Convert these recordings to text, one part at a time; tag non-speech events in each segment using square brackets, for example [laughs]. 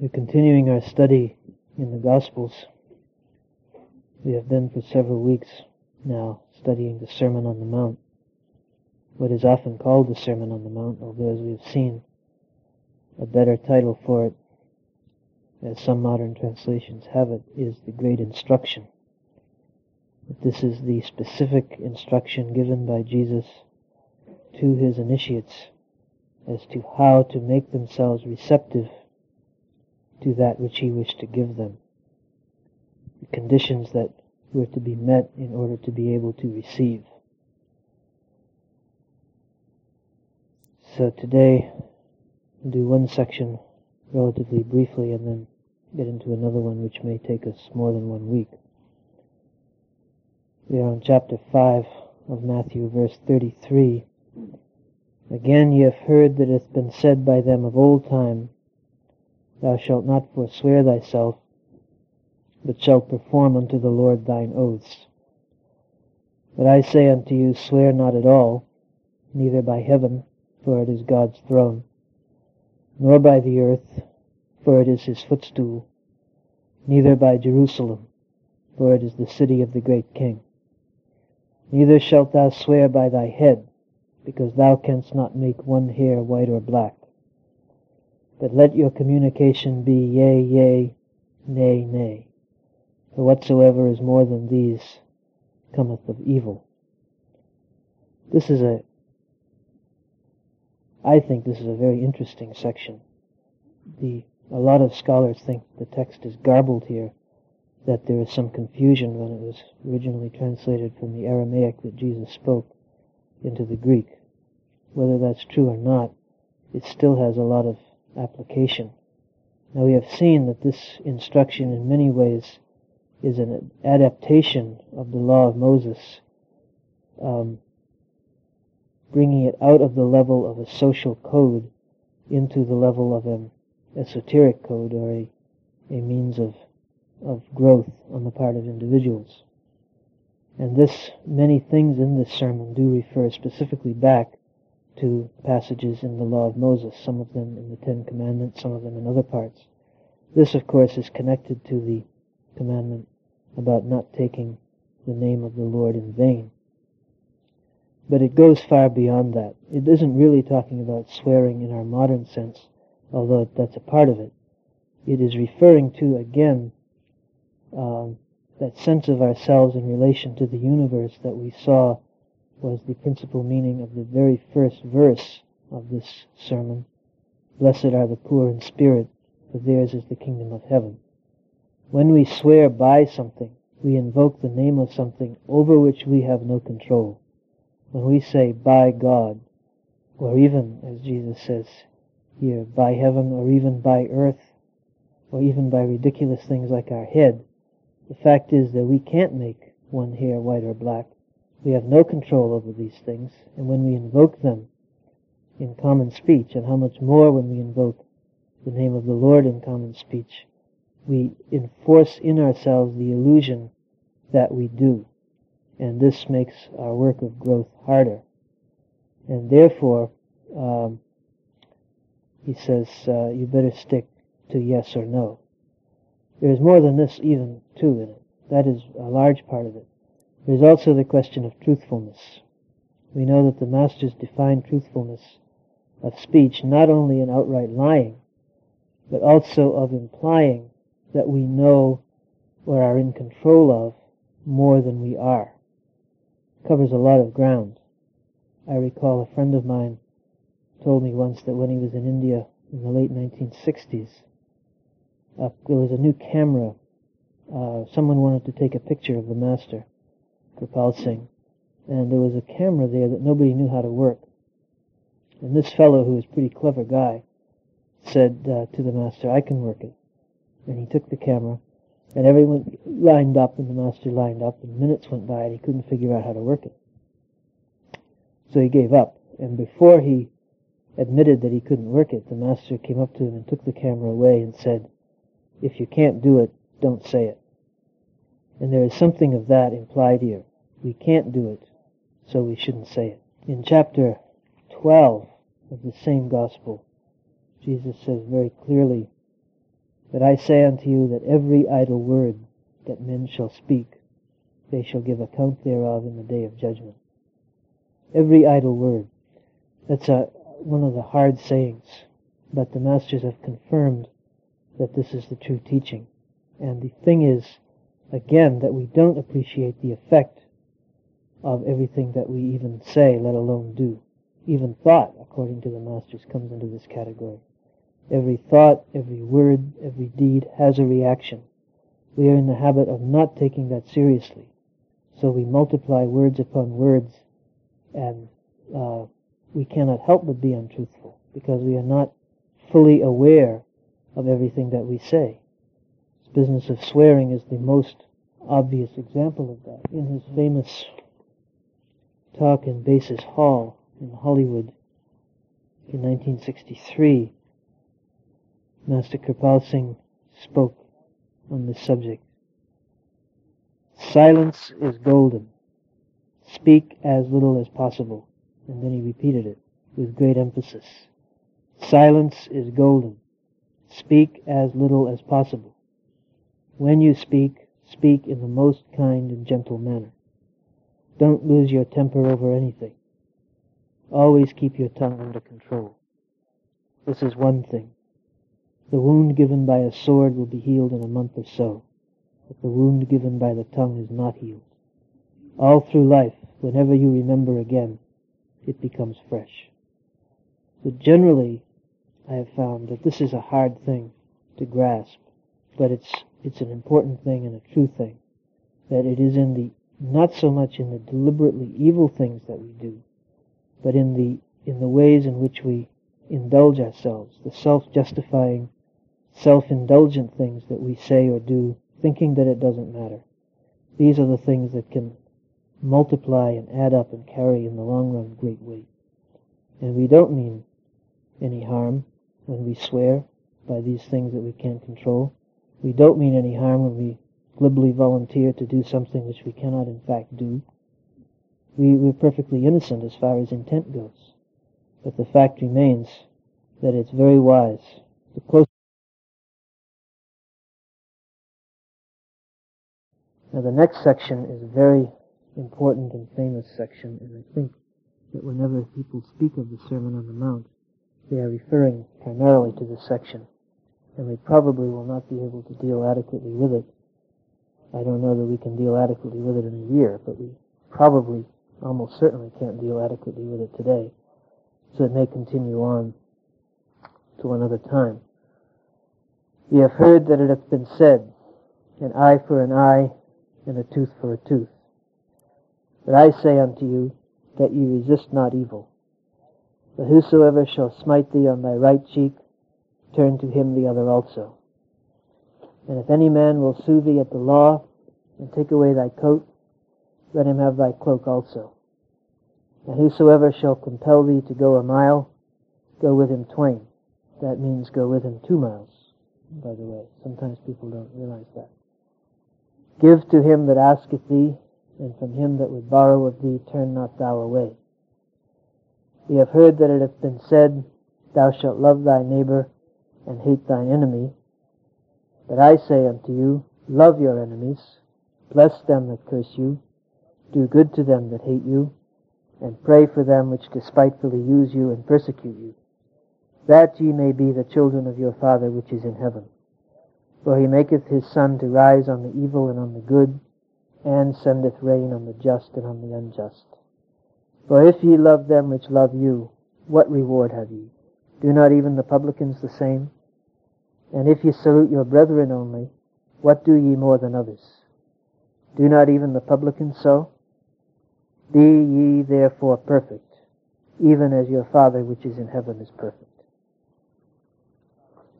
We're continuing our study in the Gospels. We have been for several weeks now studying the Sermon on the Mount, what is often called the Sermon on the Mount, although as we have seen, a better title for it, as some modern translations have it, is the Great Instruction. That this is the specific instruction given by Jesus to his initiates as to how to make themselves receptive to that which he wished to give them. The conditions that were to be met in order to be able to receive. So today, we'll do one section relatively briefly and then get into another one which may take us more than one week. We are on chapter 5 of Matthew, verse 33. Again ye have heard that it hath been said by them of old time, Thou shalt not forswear thyself, but shalt perform unto the Lord thine oaths. But I say unto you, swear not at all, neither by heaven, for it is God's throne, nor by the earth, for it is his footstool, neither by Jerusalem, for it is the city of the great king. Neither shalt thou swear by thy head, because thou canst not make one hair white or black. But let your communication be yea, yea, nay, nay. For whatsoever is more than these cometh of evil. This is a, I think this is a very interesting section. The, a lot of scholars think the text is garbled here, that there is some confusion when it was originally translated from the Aramaic that Jesus spoke into the Greek. Whether that's true or not, it still has a lot of application. Now we have seen that this instruction in many ways is an adaptation of the law of Moses, um, bringing it out of the level of a social code into the level of an esoteric code or a, a means of, of growth on the part of individuals. And this, many things in this sermon do refer specifically back to passages in the law of Moses, some of them in the Ten Commandments, some of them in other parts. This, of course, is connected to the commandment about not taking the name of the Lord in vain. But it goes far beyond that. It isn't really talking about swearing in our modern sense, although that's a part of it. It is referring to, again, um, that sense of ourselves in relation to the universe that we saw was the principal meaning of the very first verse of this sermon. Blessed are the poor in spirit, for theirs is the kingdom of heaven. When we swear by something, we invoke the name of something over which we have no control. When we say by God, or even, as Jesus says here, by heaven, or even by earth, or even by ridiculous things like our head, the fact is that we can't make one hair white or black. We have no control over these things, and when we invoke them in common speech, and how much more when we invoke the name of the Lord in common speech, we enforce in ourselves the illusion that we do. And this makes our work of growth harder. And therefore, um, he says, uh, you better stick to yes or no. There is more than this even too in it. That is a large part of it. There is also the question of truthfulness. We know that the masters define truthfulness of speech not only in outright lying, but also of implying that we know or are in control of more than we are. It covers a lot of ground. I recall a friend of mine told me once that when he was in India in the late 1960s, uh, there was a new camera. Uh, someone wanted to take a picture of the master, Kirpal Singh, and there was a camera there that nobody knew how to work. And this fellow, who was a pretty clever guy, said uh, to the master, I can work it. And he took the camera, and everyone lined up, and the master lined up, and minutes went by, and he couldn't figure out how to work it. So he gave up. And before he admitted that he couldn't work it, the master came up to him and took the camera away and said, if you can't do it, don't say it. And there is something of that implied here. We can't do it, so we shouldn't say it. In chapter 12 of the same gospel, Jesus says very clearly, But I say unto you that every idle word that men shall speak, they shall give account thereof in the day of judgment. Every idle word. That's a, one of the hard sayings, but the masters have confirmed that this is the true teaching. And the thing is, again, that we don't appreciate the effect of everything that we even say, let alone do. Even thought, according to the masters, comes into this category. Every thought, every word, every deed has a reaction. We are in the habit of not taking that seriously. So we multiply words upon words and uh, we cannot help but be untruthful because we are not fully aware of everything that we say. This business of swearing is the most obvious example of that. In his famous talk in Basis Hall in Hollywood in 1963, Master Kirpal Singh spoke on this subject. Silence is golden. Speak as little as possible. And then he repeated it with great emphasis. Silence is golden. Speak as little as possible. When you speak, speak in the most kind and gentle manner. Don't lose your temper over anything. Always keep your tongue under control. This is one thing. The wound given by a sword will be healed in a month or so, but the wound given by the tongue is not healed. All through life, whenever you remember again, it becomes fresh. So generally, I have found that this is a hard thing to grasp, but it's, it's an important thing and a true thing. That it is in the, not so much in the deliberately evil things that we do, but in the, in the ways in which we indulge ourselves, the self-justifying self-indulgent things that we say or do, thinking that it doesn't matter. These are the things that can multiply and add up and carry in the long run great weight. And we don't mean any harm when we swear by these things that we can't control. We don't mean any harm when we glibly volunteer to do something which we cannot in fact do. We, we're perfectly innocent as far as intent goes. But the fact remains that it's very wise. The Now the next section is a very important and famous section, and I think that whenever people speak of the Sermon on the Mount, they are referring primarily to this section, and we probably will not be able to deal adequately with it. I don't know that we can deal adequately with it in a year, but we probably, almost certainly can't deal adequately with it today, so it may continue on to another time. We have heard that it hath been said, an eye for an eye, and a tooth for a tooth. But I say unto you that ye resist not evil. But whosoever shall smite thee on thy right cheek, turn to him the other also. And if any man will sue thee at the law, and take away thy coat, let him have thy cloak also. And whosoever shall compel thee to go a mile, go with him twain. That means go with him two miles, by the way. Sometimes people don't realize that. Give to him that asketh thee, and from him that would borrow of thee turn not thou away. We have heard that it hath been said, Thou shalt love thy neighbor and hate thine enemy. But I say unto you, Love your enemies, bless them that curse you, do good to them that hate you, and pray for them which despitefully use you and persecute you, that ye may be the children of your Father which is in heaven. For he maketh his sun to rise on the evil and on the good, and sendeth rain on the just and on the unjust. For if ye love them which love you, what reward have ye? Do not even the publicans the same? And if ye salute your brethren only, what do ye more than others? Do not even the publicans so? Be ye therefore perfect, even as your Father which is in heaven is perfect.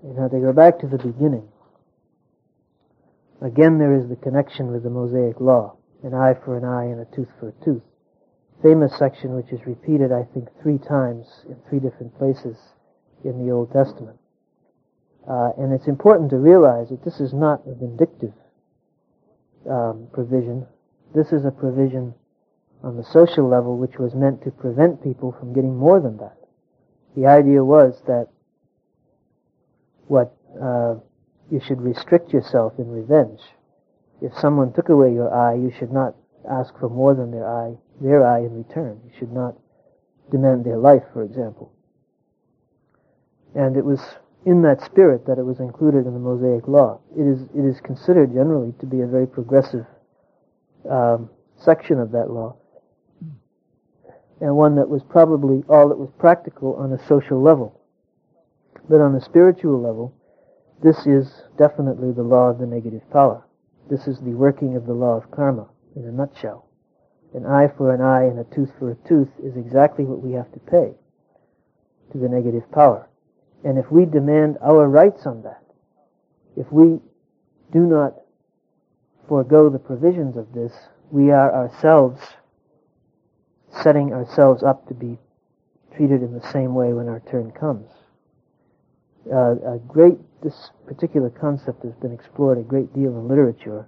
And now they go back to the beginning. Again, there is the connection with the Mosaic law an eye for an eye and a tooth for a tooth. Famous section which is repeated, I think, three times in three different places in the Old Testament. Uh, and it's important to realize that this is not a vindictive um, provision. This is a provision on the social level which was meant to prevent people from getting more than that. The idea was that what uh, you should restrict yourself in revenge. If someone took away your eye, you should not ask for more than their eye, their eye in return. You should not demand their life, for example. And it was in that spirit that it was included in the Mosaic Law. It is, it is considered generally to be a very progressive um, section of that law, and one that was probably all that was practical on a social level. But on a spiritual level, this is definitely the law of the negative power. This is the working of the law of karma in a nutshell. An eye for an eye and a tooth for a tooth is exactly what we have to pay to the negative power. And if we demand our rights on that, if we do not forego the provisions of this, we are ourselves setting ourselves up to be treated in the same way when our turn comes. Uh, a great, this particular concept has been explored a great deal in literature,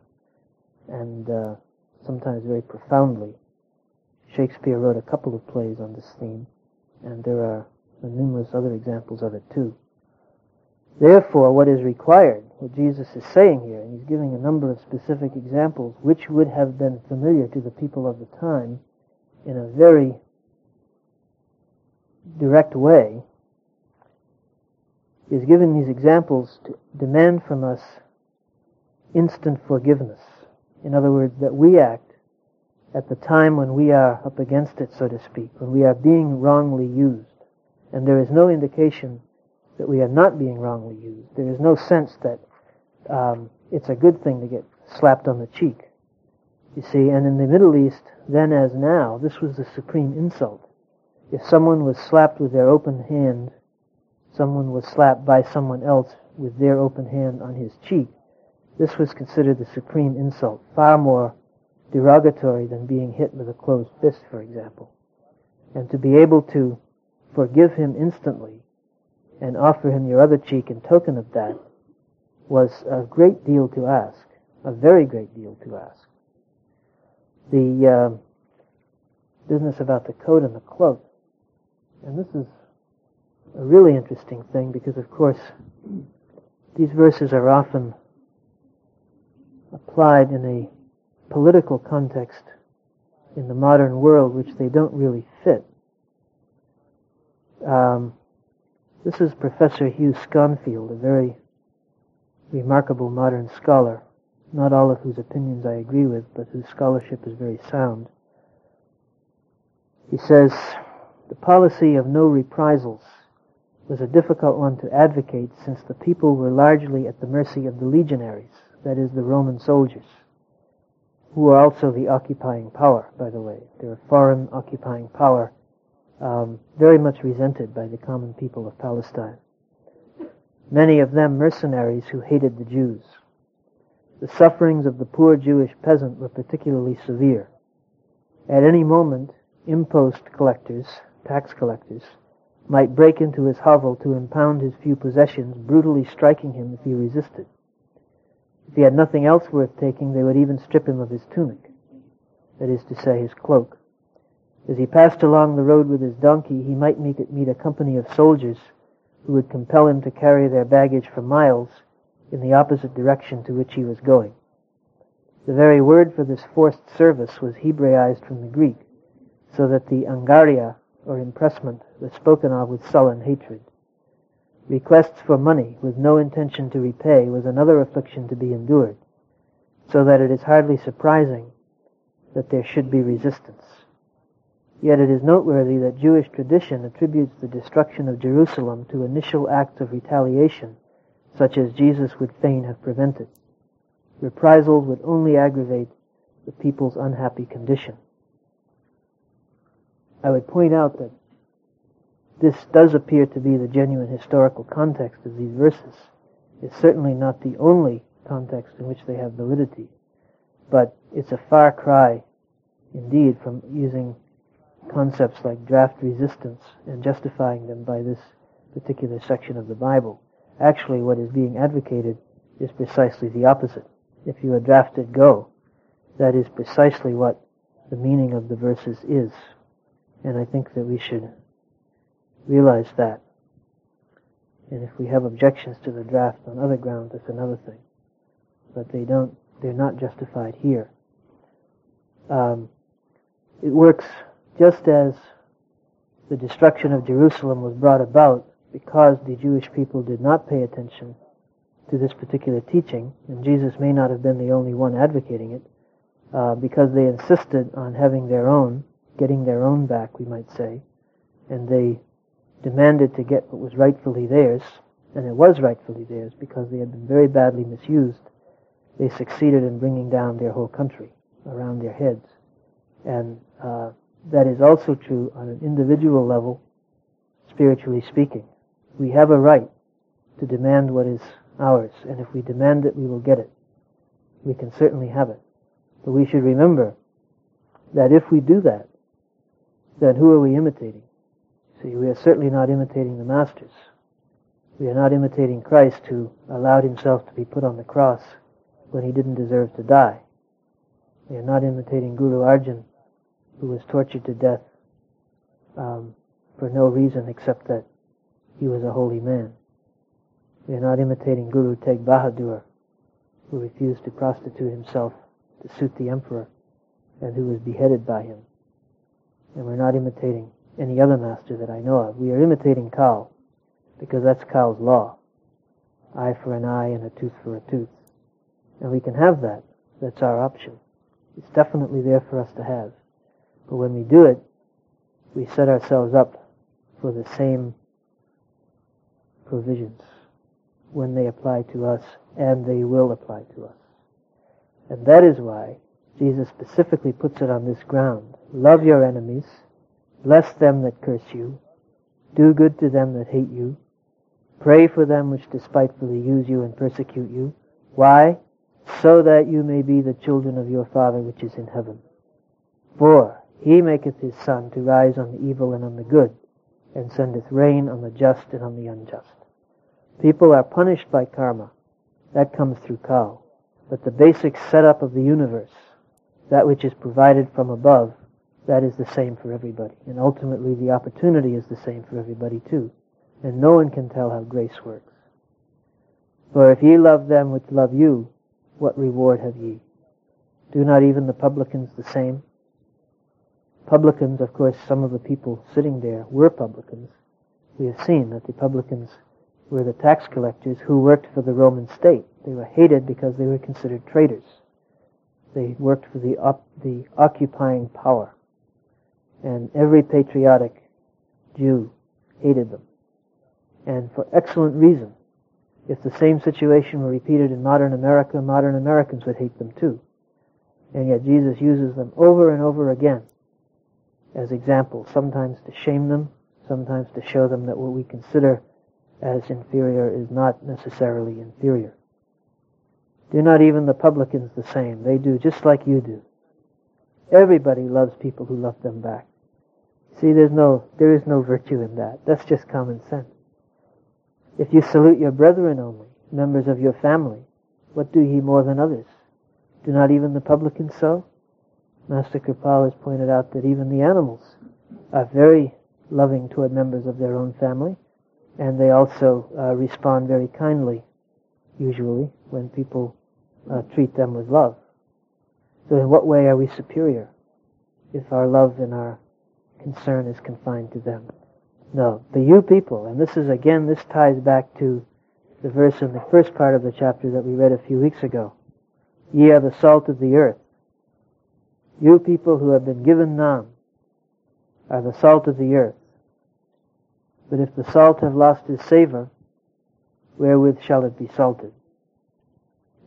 and uh, sometimes very profoundly. Shakespeare wrote a couple of plays on this theme, and there are numerous other examples of it too. Therefore, what is required, what Jesus is saying here, and he's giving a number of specific examples which would have been familiar to the people of the time in a very direct way, is giving these examples to demand from us instant forgiveness. In other words, that we act at the time when we are up against it, so to speak, when we are being wrongly used. And there is no indication that we are not being wrongly used. There is no sense that um, it's a good thing to get slapped on the cheek. You see, and in the Middle East, then as now, this was the supreme insult. If someone was slapped with their open hand, someone was slapped by someone else with their open hand on his cheek, this was considered the supreme insult, far more derogatory than being hit with a closed fist, for example. And to be able to forgive him instantly and offer him your other cheek in token of that was a great deal to ask, a very great deal to ask. The uh, business about the coat and the cloak, and this is a really interesting thing because, of course, these verses are often applied in a political context in the modern world, which they don't really. Um, this is Professor Hugh Schonfield, a very remarkable modern scholar, not all of whose opinions I agree with, but whose scholarship is very sound. He says, the policy of no reprisals was a difficult one to advocate since the people were largely at the mercy of the legionaries, that is, the Roman soldiers, who are also the occupying power, by the way. They're a foreign occupying power um, very much resented by the common people of Palestine. Many of them mercenaries who hated the Jews. The sufferings of the poor Jewish peasant were particularly severe. At any moment, impost collectors, tax collectors, might break into his hovel to impound his few possessions, brutally striking him if he resisted. If he had nothing else worth taking, they would even strip him of his tunic, that is to say, his cloak. As he passed along the road with his donkey, he might meet, meet a company of soldiers who would compel him to carry their baggage for miles in the opposite direction to which he was going. The very word for this forced service was Hebraized from the Greek, so that the angaria, or impressment, was spoken of with sullen hatred. Requests for money with no intention to repay was another affliction to be endured, so that it is hardly surprising that there should be resistance. Yet it is noteworthy that Jewish tradition attributes the destruction of Jerusalem to initial acts of retaliation, such as Jesus would fain have prevented. Reprisals would only aggravate the people's unhappy condition. I would point out that this does appear to be the genuine historical context of these verses. It's certainly not the only context in which they have validity, but it's a far cry indeed from using concepts like draft resistance and justifying them by this particular section of the Bible. Actually, what is being advocated is precisely the opposite. If you are drafted go, that is precisely what the meaning of the verses is. And I think that we should realize that. And if we have objections to the draft on other grounds, that's another thing. But they don't, they're not justified here. Um, it works just as the destruction of Jerusalem was brought about because the Jewish people did not pay attention to this particular teaching, and Jesus may not have been the only one advocating it, uh, because they insisted on having their own, getting their own back, we might say, and they demanded to get what was rightfully theirs, and it was rightfully theirs because they had been very badly misused. They succeeded in bringing down their whole country around their heads. And uh, that is also true on an individual level, spiritually speaking. We have a right to demand what is ours, and if we demand it, we will get it. We can certainly have it. But we should remember that if we do that, then who are we imitating? See, we are certainly not imitating the masters. We are not imitating Christ who allowed himself to be put on the cross when he didn't deserve to die. We are not imitating Guru Arjan who was tortured to death um, for no reason except that he was a holy man. We are not imitating Guru Tegh Bahadur, who refused to prostitute himself to suit the emperor and who was beheaded by him. And we're not imitating any other master that I know of. We are imitating Kal, because that's Kal's law. Eye for an eye and a tooth for a tooth. And we can have that. That's our option. It's definitely there for us to have. But when we do it, we set ourselves up for the same provisions when they apply to us, and they will apply to us. And that is why Jesus specifically puts it on this ground. Love your enemies, bless them that curse you, do good to them that hate you, pray for them which despitefully use you and persecute you. Why? So that you may be the children of your Father which is in heaven. For he maketh his sun to rise on the evil and on the good, and sendeth rain on the just and on the unjust. People are punished by karma. That comes through Kal. But the basic setup of the universe, that which is provided from above, that is the same for everybody. And ultimately the opportunity is the same for everybody too. And no one can tell how grace works. For if ye love them which love you, what reward have ye? Do not even the publicans the same? Publicans, of course, some of the people sitting there were publicans. We have seen that the publicans were the tax collectors who worked for the Roman state. They were hated because they were considered traitors. They worked for the, op- the occupying power. And every patriotic Jew hated them. And for excellent reason. If the same situation were repeated in modern America, modern Americans would hate them too. And yet Jesus uses them over and over again as examples, sometimes to shame them, sometimes to show them that what we consider as inferior is not necessarily inferior. Do not even the publicans the same. They do just like you do. Everybody loves people who love them back. See, there's no, there is no virtue in that. That's just common sense. If you salute your brethren only, members of your family, what do ye more than others? Do not even the publicans so? Master Kirpal has pointed out that even the animals are very loving toward members of their own family, and they also uh, respond very kindly, usually, when people uh, treat them with love. So in what way are we superior if our love and our concern is confined to them? No, the you people, and this is again, this ties back to the verse in the first part of the chapter that we read a few weeks ago. Ye are the salt of the earth. You people who have been given Nam are the salt of the earth. But if the salt have lost its savor, wherewith shall it be salted?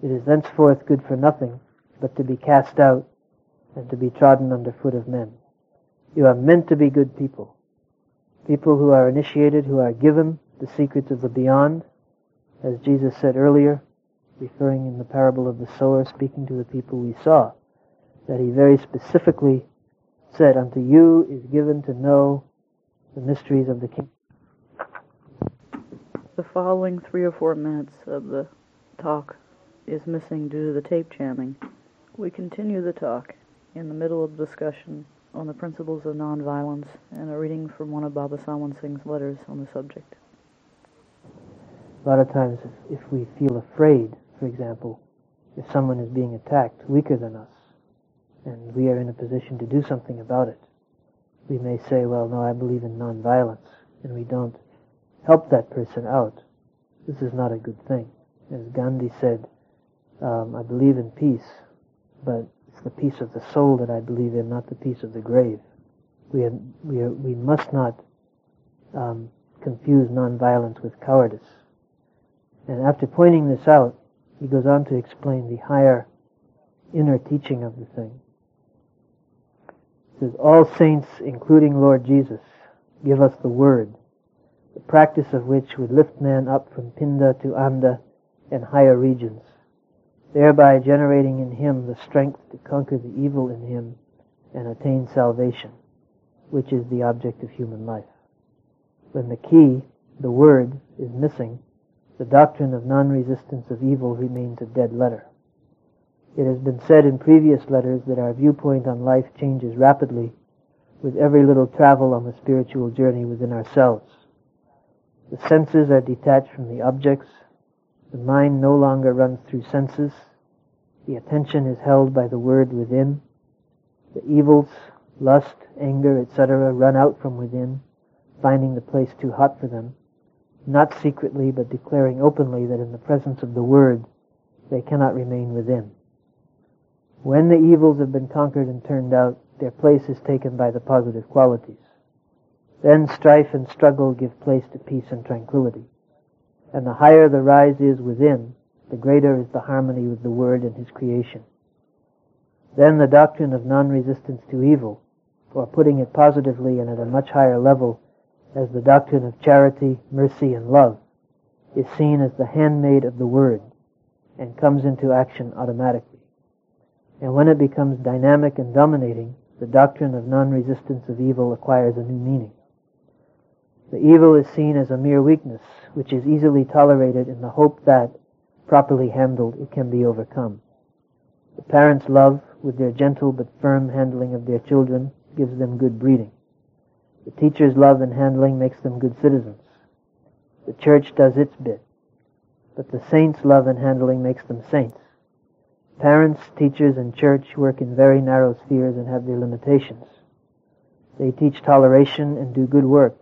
It is thenceforth good for nothing but to be cast out and to be trodden under foot of men. You are meant to be good people. People who are initiated, who are given the secrets of the beyond, as Jesus said earlier, referring in the parable of the sower, speaking to the people we saw that he very specifically said, Unto you is given to know the mysteries of the kingdom. The following three or four minutes of the talk is missing due to the tape jamming. We continue the talk in the middle of the discussion on the principles of nonviolence and a reading from one of Baba Sawan Singh's letters on the subject. A lot of times, if, if we feel afraid, for example, if someone is being attacked, weaker than us, and we are in a position to do something about it, we may say, well, no, I believe in nonviolence, and we don't help that person out. This is not a good thing. As Gandhi said, um, I believe in peace, but it's the peace of the soul that I believe in, not the peace of the grave. We, are, we, are, we must not um, confuse nonviolence with cowardice. And after pointing this out, he goes on to explain the higher inner teaching of the thing. All saints, including Lord Jesus, give us the word, the practice of which would lift man up from Pinda to Anda and higher regions, thereby generating in him the strength to conquer the evil in him and attain salvation, which is the object of human life. When the key, the word, is missing, the doctrine of non-resistance of evil remains a dead letter. It has been said in previous letters that our viewpoint on life changes rapidly with every little travel on the spiritual journey within ourselves. The senses are detached from the objects. The mind no longer runs through senses. The attention is held by the word within. The evils, lust, anger, etc., run out from within, finding the place too hot for them, not secretly but declaring openly that in the presence of the word they cannot remain within. When the evils have been conquered and turned out, their place is taken by the positive qualities. Then strife and struggle give place to peace and tranquility. And the higher the rise is within, the greater is the harmony with the Word and His creation. Then the doctrine of non-resistance to evil, or putting it positively and at a much higher level, as the doctrine of charity, mercy, and love, is seen as the handmaid of the Word and comes into action automatically. And when it becomes dynamic and dominating, the doctrine of non-resistance of evil acquires a new meaning. The evil is seen as a mere weakness, which is easily tolerated in the hope that, properly handled, it can be overcome. The parents' love, with their gentle but firm handling of their children, gives them good breeding. The teacher's love and handling makes them good citizens. The church does its bit. But the saints' love and handling makes them saints. Parents, teachers, and church work in very narrow spheres and have their limitations. They teach toleration and do good work,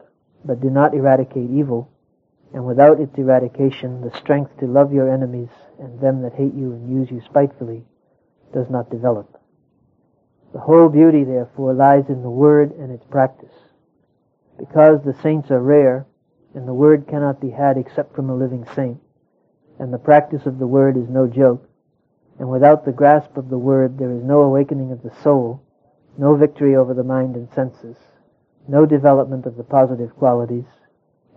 but do not eradicate evil, and without its eradication, the strength to love your enemies and them that hate you and use you spitefully does not develop. The whole beauty, therefore, lies in the Word and its practice. Because the saints are rare, and the Word cannot be had except from a living saint, and the practice of the Word is no joke, and without the grasp of the Word there is no awakening of the soul, no victory over the mind and senses, no development of the positive qualities,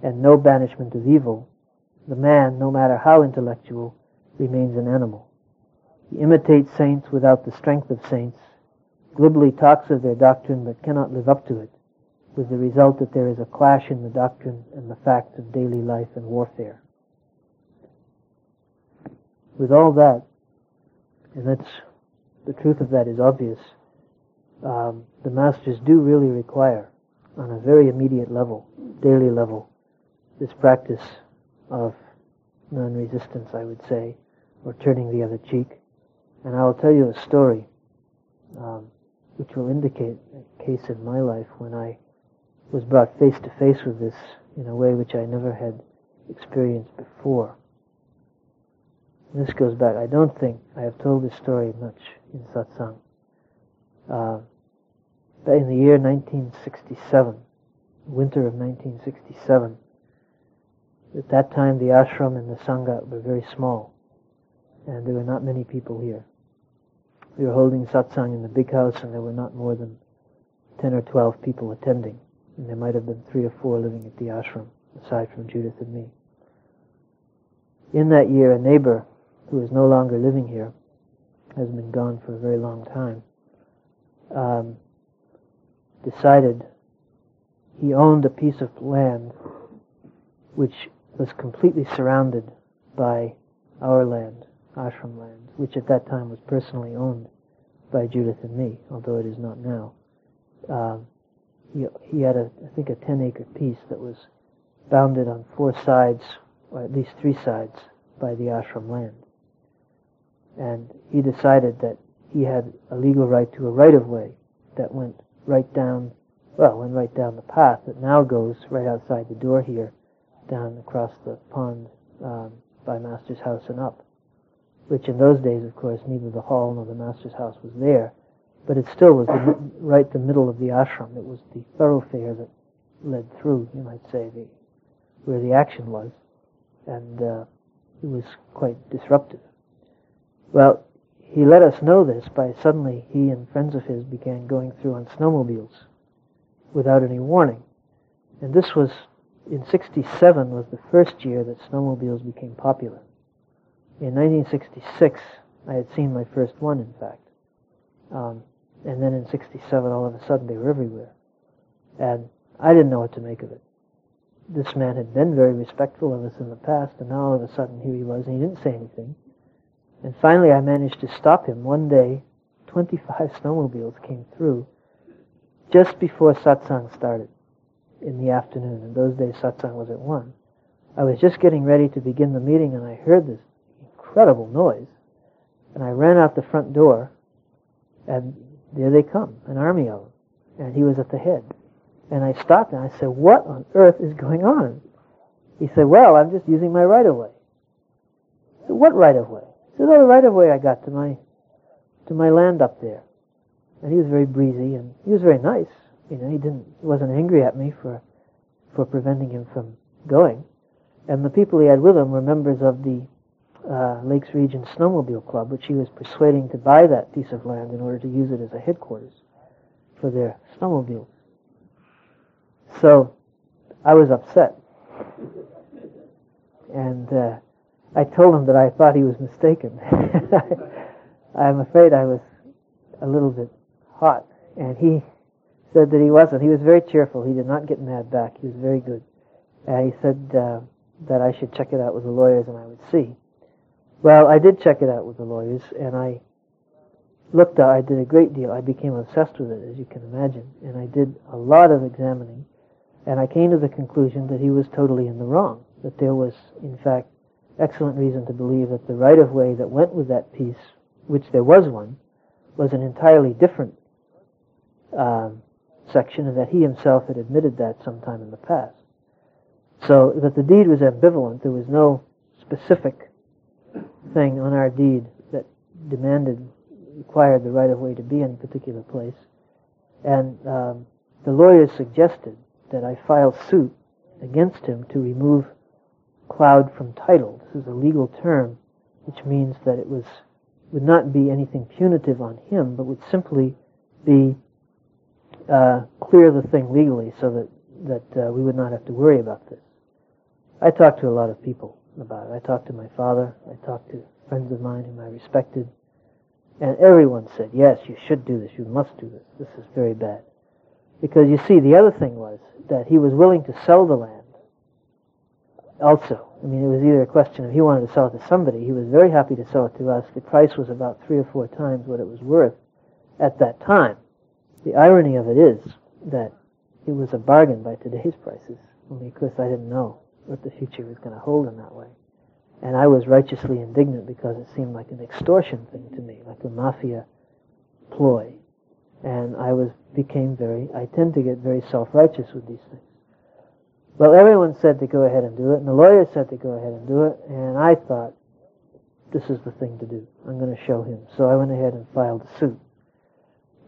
and no banishment of evil, the man, no matter how intellectual, remains an animal. He imitates saints without the strength of saints, glibly talks of their doctrine but cannot live up to it, with the result that there is a clash in the doctrine and the facts of daily life and warfare. With all that, and that's the truth of that is obvious, um, the masters do really require on a very immediate level, daily level, this practice of non-resistance, I would say, or turning the other cheek. And I will tell you a story um, which will indicate a case in my life when I was brought face to face with this in a way which I never had experienced before. This goes back, I don't think I have told this story much in satsang. Uh, in the year 1967, winter of 1967. At that time, the ashram and the sangha were very small, and there were not many people here. We were holding satsang in the big house, and there were not more than 10 or 12 people attending, and there might have been three or four living at the ashram, aside from Judith and me. In that year, a neighbor who is no longer living here, has been gone for a very long time, um, decided he owned a piece of land which was completely surrounded by our land, ashram land, which at that time was personally owned by Judith and me, although it is not now. Uh, he, he had, a, I think, a 10 acre piece that was bounded on four sides or at least three sides, by the ashram land. And he decided that he had a legal right to a right of way that went right down, well, went right down the path that now goes right outside the door here, down across the pond um, by Master's house and up. Which in those days, of course, neither the hall nor the Master's house was there, but it still was the, right the middle of the ashram. It was the thoroughfare that led through, you might say, the where the action was, and uh, it was quite disruptive. Well, he let us know this by suddenly he and friends of his began going through on snowmobiles without any warning. And this was in 67 was the first year that snowmobiles became popular. In 1966, I had seen my first one, in fact. Um, and then in 67, all of a sudden, they were everywhere. And I didn't know what to make of it. This man had been very respectful of us in the past, and now all of a sudden here he was, and he didn't say anything. And finally, I managed to stop him. One day, 25 [laughs] snowmobiles came through just before satsang started in the afternoon. In those days, satsang was at 1. I was just getting ready to begin the meeting, and I heard this incredible noise. And I ran out the front door, and there they come, an army of them. And he was at the head. And I stopped and I said, What on earth is going on? He said, Well, I'm just using my right of way. I said, What right So the right of way I got to my to my land up there. And he was very breezy and he was very nice. You know, he didn't he wasn't angry at me for for preventing him from going. And the people he had with him were members of the uh, Lakes Region Snowmobile Club, which he was persuading to buy that piece of land in order to use it as a headquarters for their snowmobiles. So I was upset. And uh, I told him that I thought he was mistaken. [laughs] I'm afraid I was a little bit hot. And he said that he wasn't. He was very cheerful. He did not get mad back. He was very good. And he said uh, that I should check it out with the lawyers and I would see. Well, I did check it out with the lawyers, and I looked I did a great deal. I became obsessed with it, as you can imagine, and I did a lot of examining, and I came to the conclusion that he was totally in the wrong, that there was, in fact, excellent reason to believe that the right of way that went with that piece, which there was one, was an entirely different um, section, and that he himself had admitted that sometime in the past. So that the deed was ambivalent. There was no specific thing on our deed that demanded, required the right of way to be in a particular place. And um, the lawyers suggested that I file suit against him to remove cloud from title. This is a legal term, which means that it was would not be anything punitive on him, but would simply be uh, clear the thing legally, so that that uh, we would not have to worry about this. I talked to a lot of people about it. I talked to my father. I talked to friends of mine whom I respected, and everyone said, "Yes, you should do this. You must do this. This is very bad." Because you see, the other thing was that he was willing to sell the land also. I mean, it was either a question of he wanted to sell it to somebody. He was very happy to sell it to us. The price was about three or four times what it was worth at that time. The irony of it is that it was a bargain by today's prices, only of course I didn't know what the future was going to hold in that way. And I was righteously indignant because it seemed like an extortion thing to me, like a mafia ploy. And I was became very, I tend to get very self-righteous with these things. Well, everyone said to go ahead and do it, and the lawyer said to go ahead and do it, and I thought, this is the thing to do. I'm going to show him. So I went ahead and filed a suit.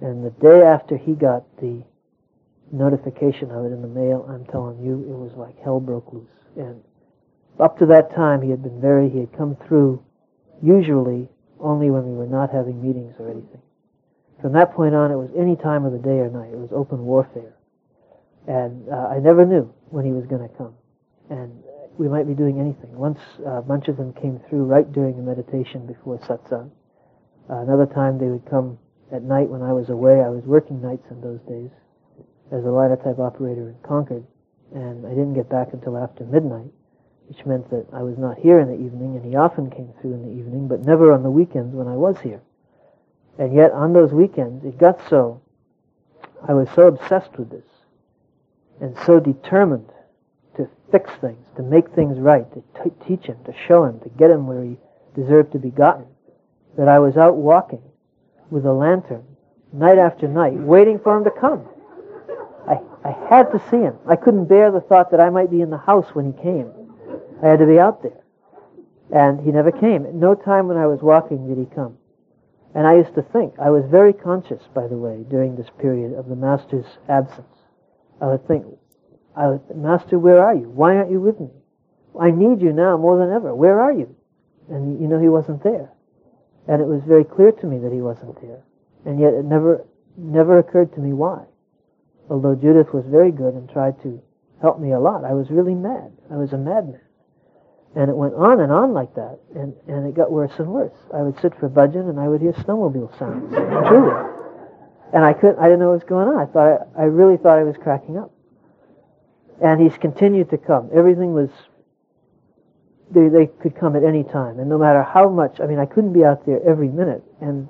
And the day after he got the notification of it in the mail, I'm telling you, it was like hell broke loose. And up to that time, he had been very, he had come through usually only when we were not having meetings or anything. From that point on, it was any time of the day or night. It was open warfare. And uh, I never knew when he was going to come. And we might be doing anything. Once uh, a bunch of them came through right during the meditation before satsang. Uh, another time they would come at night when I was away. I was working nights in those days as a linotype operator in Concord. And I didn't get back until after midnight, which meant that I was not here in the evening. And he often came through in the evening, but never on the weekends when I was here. And yet on those weekends, it got so, I was so obsessed with this and so determined to fix things, to make things right, to t- teach him, to show him, to get him where he deserved to be gotten, that I was out walking with a lantern night after night, waiting for him to come. I, I had to see him. I couldn't bear the thought that I might be in the house when he came. I had to be out there. And he never came. At no time when I was walking did he come. And I used to think, I was very conscious, by the way, during this period of the Master's absence. I would think, I would, Master, where are you? Why aren't you with me? I need you now more than ever. Where are you? And you know, he wasn't there. And it was very clear to me that he wasn't there. And yet it never, never occurred to me why. Although Judith was very good and tried to help me a lot, I was really mad. I was a madman. And it went on and on like that, and, and it got worse and worse. I would sit for bhajan and I would hear snowmobile sounds, truly. And I couldn't, I didn't know what was going on. I thought, I, I really thought I was cracking up. And he's continued to come. Everything was, they, they could come at any time. And no matter how much, I mean, I couldn't be out there every minute. And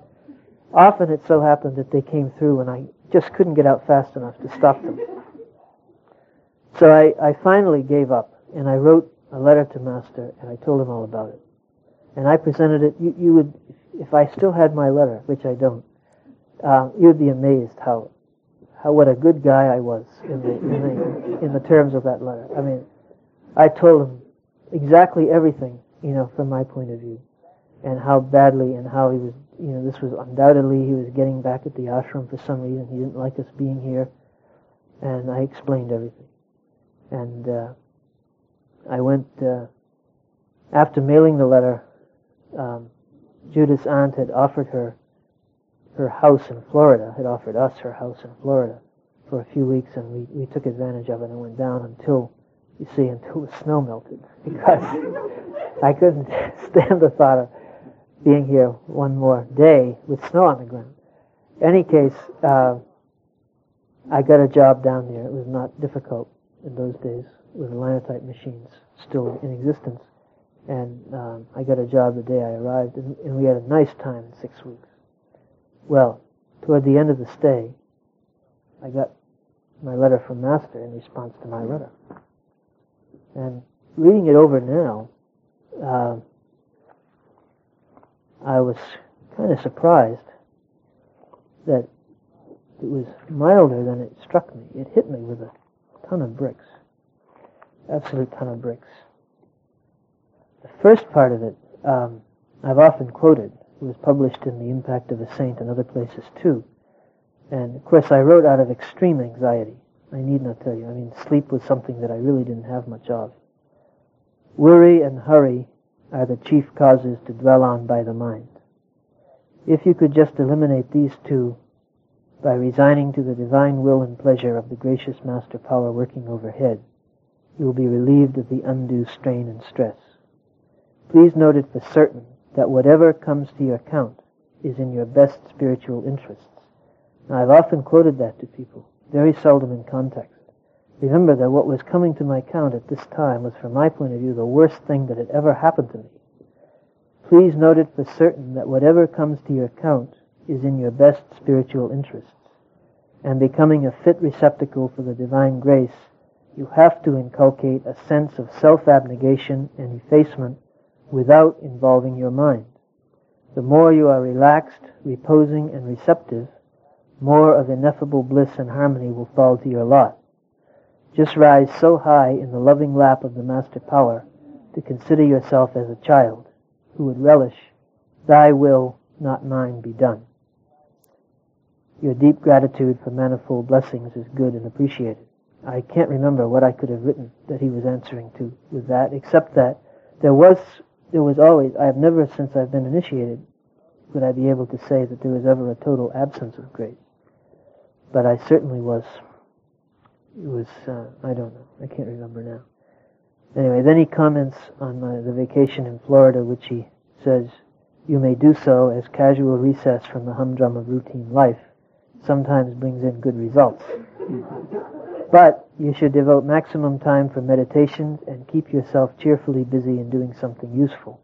often it so happened that they came through and I just couldn't get out fast enough to stop them. So I, I finally gave up and I wrote a letter to Master, and I told him all about it. And I presented it. You, you would, if I still had my letter, which I don't, uh, you would be amazed how, how what a good guy I was in the, in the in the terms of that letter. I mean, I told him exactly everything, you know, from my point of view, and how badly and how he was, you know, this was undoubtedly he was getting back at the ashram for some reason. He didn't like us being here, and I explained everything, and. Uh, I went, uh, after mailing the letter, um, Judith's aunt had offered her her house in Florida, had offered us her house in Florida for a few weeks, and we, we took advantage of it and went down until, you see, until the snow melted, [laughs] because I couldn't [laughs] stand the thought of being here one more day with snow on the ground. Any case, uh, I got a job down there. It was not difficult in those days with linotype machines still in existence. And um, I got a job the day I arrived, and, and we had a nice time in six weeks. Well, toward the end of the stay, I got my letter from Master in response to my letter. And reading it over now, uh, I was kind of surprised that it was milder than it struck me. It hit me with a ton of bricks absolute ton of bricks. The first part of it, um, I've often quoted. It was published in The Impact of a Saint and other places too. And of course, I wrote out of extreme anxiety. I need not tell you. I mean, sleep was something that I really didn't have much of. Worry and hurry are the chief causes to dwell on by the mind. If you could just eliminate these two by resigning to the divine will and pleasure of the gracious master power working overhead, you will be relieved of the undue strain and stress. Please note it for certain that whatever comes to your account is in your best spiritual interests. Now, I've often quoted that to people, very seldom in context. Remember that what was coming to my account at this time was, from my point of view, the worst thing that had ever happened to me. Please note it for certain that whatever comes to your account is in your best spiritual interests, and becoming a fit receptacle for the divine grace you have to inculcate a sense of self-abnegation and effacement without involving your mind. The more you are relaxed, reposing, and receptive, more of ineffable bliss and harmony will fall to your lot. Just rise so high in the loving lap of the Master Power to consider yourself as a child who would relish, Thy will, not mine, be done. Your deep gratitude for manifold blessings is good and appreciated. I can't remember what I could have written that he was answering to with that, except that there was there was always I have never since I've been initiated would I be able to say that there was ever a total absence of grace. But I certainly was. It was uh, I don't know. I can't remember now. Anyway, then he comments on my, the vacation in Florida, which he says, "You may do so as casual recess from the humdrum of routine life. Sometimes brings in good results." But you should devote maximum time for meditation and keep yourself cheerfully busy in doing something useful.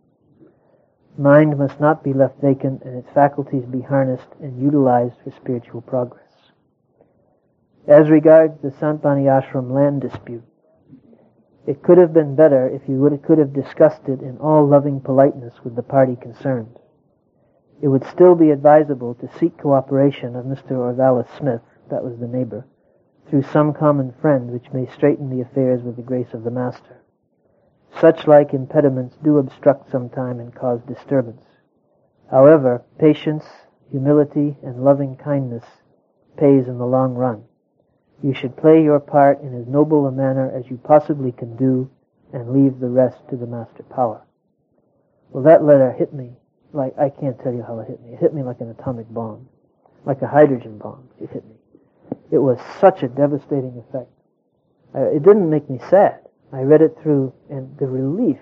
Mind must not be left vacant and its faculties be harnessed and utilized for spiritual progress. As regards the Sant Bani Ashram land dispute, It could have been better if you would, could have discussed it in all loving politeness with the party concerned. It would still be advisable to seek cooperation of Mr. Orvalis Smith, that was the neighbor, through some common friend which may straighten the affairs with the grace of the Master. Such like impediments do obstruct sometime and cause disturbance. However, patience, humility, and loving kindness pays in the long run. You should play your part in as noble a manner as you possibly can do and leave the rest to the Master Power. Well, that letter hit me like, I can't tell you how it hit me. It hit me like an atomic bomb, like a hydrogen bomb. It hit me. It was such a devastating effect. It didn't make me sad. I read it through, and the relief.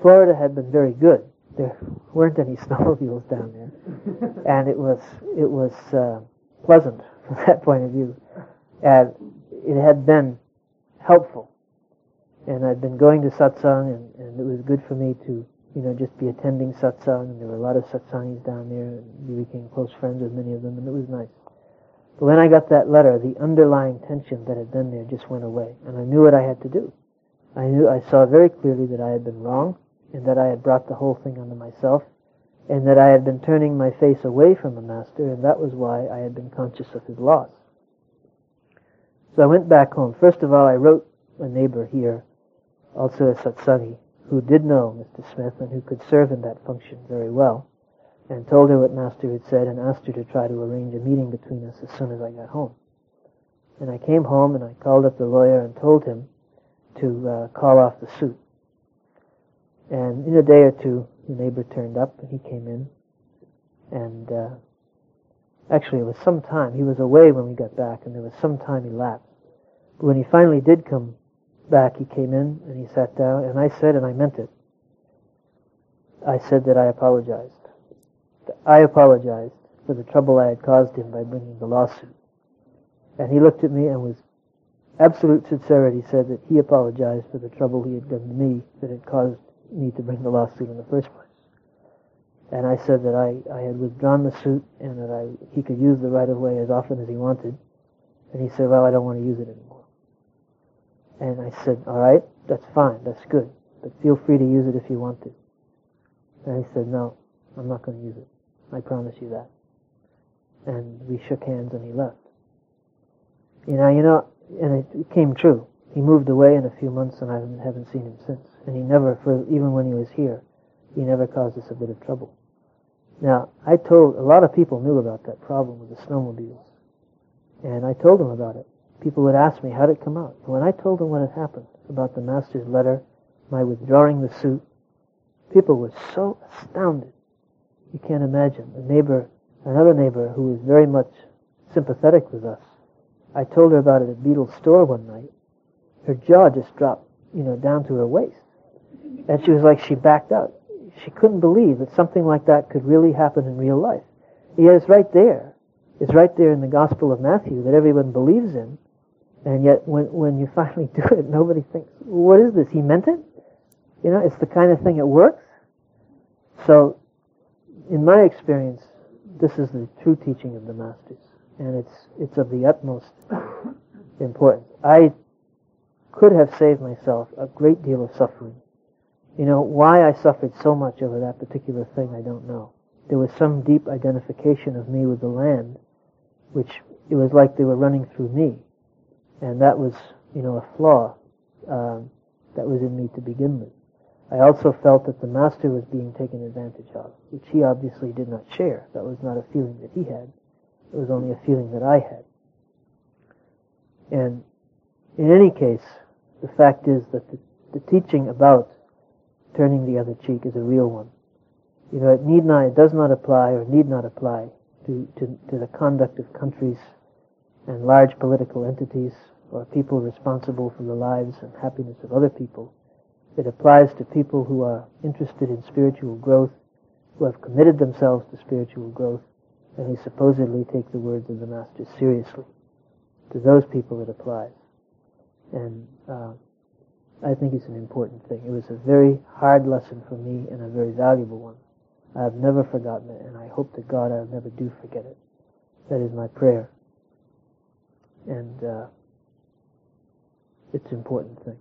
Florida had been very good. There weren't any [laughs] snowmobiles down there, and it was it was uh, pleasant [laughs] from that point of view. And it had been helpful. And I'd been going to satsang, and, and it was good for me to, you know, just be attending satsang. And there were a lot of satsangis down there, and we became close friends with many of them, and it was nice. But when I got that letter, the underlying tension that had been there just went away, and I knew what I had to do. I knew, I saw very clearly that I had been wrong, and that I had brought the whole thing onto myself, and that I had been turning my face away from the Master, and that was why I had been conscious of his loss. So I went back home. First of all, I wrote a neighbor here, also a satsangi, who did know Mr. Smith and who could serve in that function very well, and told her what Master had said and asked her to try to arrange a meeting between us as soon as I got home. And I came home and I called up the lawyer and told him to uh, call off the suit. And in a day or two, the neighbor turned up and he came in. And uh, Actually, it was some time. He was away when we got back, and there was some time elapsed. But when he finally did come back, he came in and he sat down, and I said, and I meant it, I said that I apologized. I apologized for the trouble I had caused him by bringing the lawsuit. And he looked at me and with absolute sincerity said that he apologized for the trouble he had done to me that had caused me to bring the lawsuit in the first place. And I said that I, I had withdrawn the suit and that I, he could use the right of way as often as he wanted. And he said, well, I don't want to use it anymore. And I said, all right, that's fine, that's good. But feel free to use it if you want to. And he said, no, I'm not going to use it. I promise you that. And we shook hands and he left. You know, you know, and it came true. He moved away in a few months and I haven't seen him since. And he never, for, even when he was here, he never caused us a bit of trouble. Now, I told, a lot of people knew about that problem with the snowmobiles. And I told them about it. People would ask me, how did it come out? And when I told them what had happened about the master's letter, my withdrawing the suit, people were so astounded. You can't imagine. A neighbor, another neighbor who was very much sympathetic with us, I told her about it at Beadle's store one night. Her jaw just dropped, you know, down to her waist. And she was like, she backed up. she couldn't believe that something like that could really happen in real life. Yet it's right there. It's right there in the Gospel of Matthew that everyone believes in. And yet when, when you [laughs] finally do it, nobody thinks, what is this? He meant it? You know, it's the kind of thing that works. So, in my experience, this is the true teaching of the Masters. And it's, it's of the utmost [coughs] importance. I could have saved myself a great deal of suffering you know, why I suffered so much over that particular thing, I don't know. There was some deep identification of me with the land, which it was like they were running through me. And that was, you know, a flaw um, that was in me to begin with. I also felt that the master was being taken advantage of, which he obviously did not share. That was not a feeling that he had. It was only a feeling that I had. And in any case, the fact is that the, the teaching about turning the other cheek is a real one. You know, it need not, it does not apply or need not apply to, to, to the conduct of countries and large political entities or people responsible for the lives and happiness of other people. It applies to people who are interested in spiritual growth, who have committed themselves to spiritual growth, and who supposedly take the words of the Master seriously. To those people it applies. And uh, I think it's an important thing. It was a very hard lesson for me and a very valuable one. I have never forgotten it, and I hope to God I'll never do forget it. That is my prayer. And uh, it's an important thing.